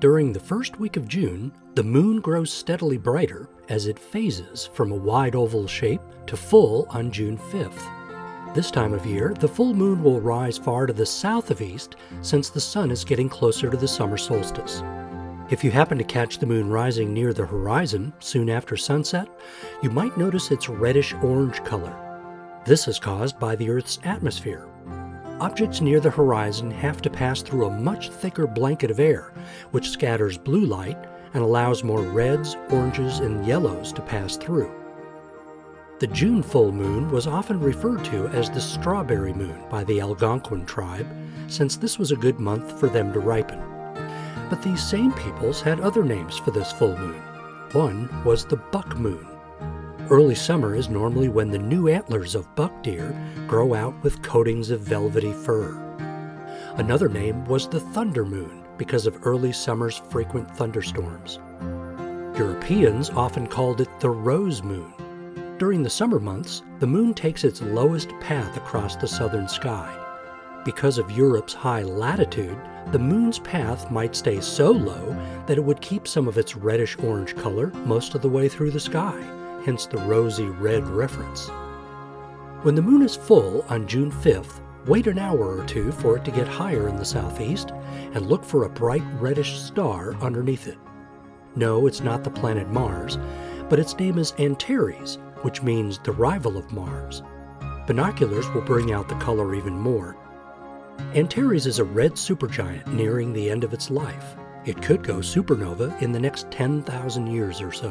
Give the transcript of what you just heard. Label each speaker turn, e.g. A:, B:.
A: During the first week of June, the moon grows steadily brighter as it phases from a wide oval shape to full on June 5th. This time of year, the full moon will rise far to the south of east since the sun is getting closer to the summer solstice. If you happen to catch the moon rising near the horizon soon after sunset, you might notice its reddish orange color. This is caused by the Earth's atmosphere. Objects near the horizon have to pass through a much thicker blanket of air, which scatters blue light and allows more reds, oranges, and yellows to pass through. The June full moon was often referred to as the strawberry moon by the Algonquin tribe, since this was a good month for them to ripen. But these same peoples had other names for this full moon. One was the buck moon. Early summer is normally when the new antlers of buck deer grow out with coatings of velvety fur. Another name was the thunder moon because of early summer's frequent thunderstorms. Europeans often called it the rose moon. During the summer months, the moon takes its lowest path across the southern sky. Because of Europe's high latitude, the moon's path might stay so low that it would keep some of its reddish orange color most of the way through the sky, hence the rosy red reference. When the moon is full on June 5th, wait an hour or two for it to get higher in the southeast and look for a bright reddish star underneath it. No, it's not the planet Mars, but its name is Antares, which means the rival of Mars. Binoculars will bring out the color even more, Antares is a red supergiant nearing the end of its life. It could go supernova in the next 10,000 years or so.